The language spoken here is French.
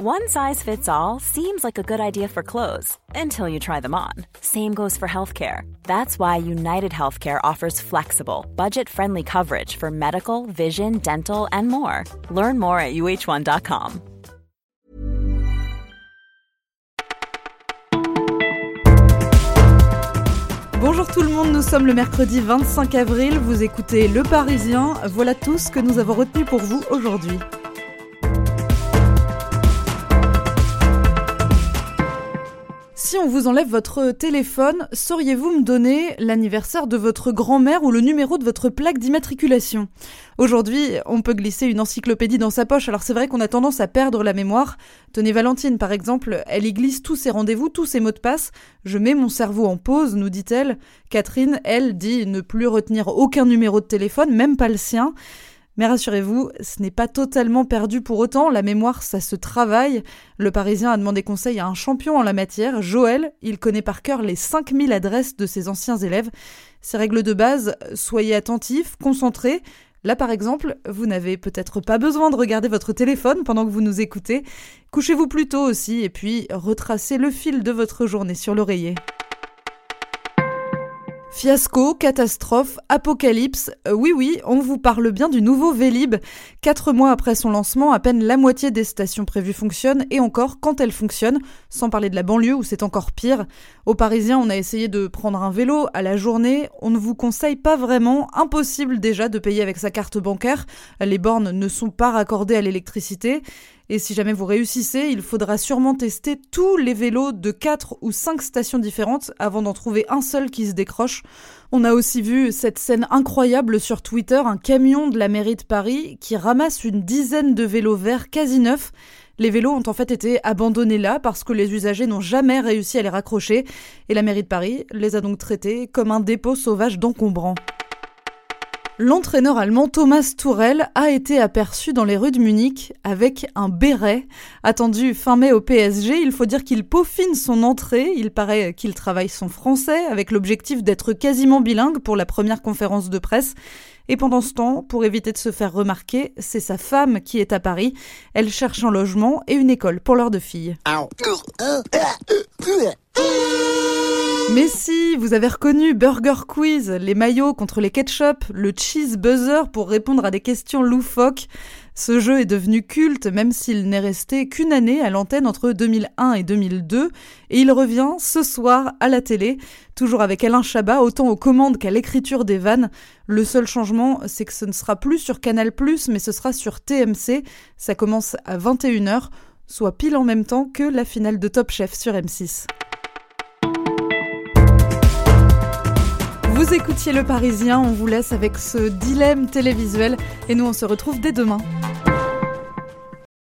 One size fits all seems like a good idea for clothes until you try them on. Same goes for healthcare. That's why United Healthcare offers flexible, budget friendly coverage for medical, vision, dental, and more. Learn more at uh1.com. Bonjour tout le monde, nous sommes le mercredi 25 avril, vous écoutez Le Parisien, voilà tout ce que nous avons retenu pour vous aujourd'hui. Si on vous enlève votre téléphone, sauriez-vous me donner l'anniversaire de votre grand-mère ou le numéro de votre plaque d'immatriculation? Aujourd'hui, on peut glisser une encyclopédie dans sa poche, alors c'est vrai qu'on a tendance à perdre la mémoire. Tenez Valentine, par exemple, elle y glisse tous ses rendez-vous, tous ses mots de passe. Je mets mon cerveau en pause, nous dit-elle. Catherine, elle, dit ne plus retenir aucun numéro de téléphone, même pas le sien. Mais rassurez-vous, ce n'est pas totalement perdu pour autant, la mémoire ça se travaille. Le Parisien a demandé conseil à un champion en la matière, Joël, il connaît par cœur les 5000 adresses de ses anciens élèves. Ces règles de base, soyez attentifs, concentrés. Là par exemple, vous n'avez peut-être pas besoin de regarder votre téléphone pendant que vous nous écoutez. Couchez-vous plus tôt aussi et puis retracez le fil de votre journée sur l'oreiller. Fiasco, catastrophe, apocalypse, euh, oui oui, on vous parle bien du nouveau Vélib. Quatre mois après son lancement, à peine la moitié des stations prévues fonctionnent, et encore quand elles fonctionnent, sans parler de la banlieue où c'est encore pire. Aux Parisiens, on a essayé de prendre un vélo à la journée, on ne vous conseille pas vraiment, impossible déjà de payer avec sa carte bancaire, les bornes ne sont pas raccordées à l'électricité, et si jamais vous réussissez, il faudra sûrement tester tous les vélos de 4 ou 5 stations différentes avant d'en trouver un seul qui se décroche. On a aussi vu cette scène incroyable sur Twitter, un camion de la mairie de Paris qui ramasse une dizaine de vélos verts quasi neufs. Les vélos ont en fait été abandonnés là parce que les usagers n'ont jamais réussi à les raccrocher et la mairie de Paris les a donc traités comme un dépôt sauvage d'encombrants. L'entraîneur allemand Thomas Tourel a été aperçu dans les rues de Munich avec un béret. Attendu fin mai au PSG, il faut dire qu'il peaufine son entrée. Il paraît qu'il travaille son français avec l'objectif d'être quasiment bilingue pour la première conférence de presse. Et pendant ce temps, pour éviter de se faire remarquer, c'est sa femme qui est à Paris. Elle cherche un logement et une école pour leurs deux filles. Mais si, vous avez reconnu Burger Quiz, les maillots contre les ketchup, le cheese buzzer pour répondre à des questions loufoques. Ce jeu est devenu culte même s'il n'est resté qu'une année à l'antenne entre 2001 et 2002 et il revient ce soir à la télé, toujours avec Alain Chabat, autant aux commandes qu'à l'écriture des vannes. Le seul changement, c'est que ce ne sera plus sur Canal+, mais ce sera sur TMC. Ça commence à 21h, soit pile en même temps que la finale de Top Chef sur M6. Vous écoutiez Le Parisien, on vous laisse avec ce dilemme télévisuel et nous on se retrouve dès demain.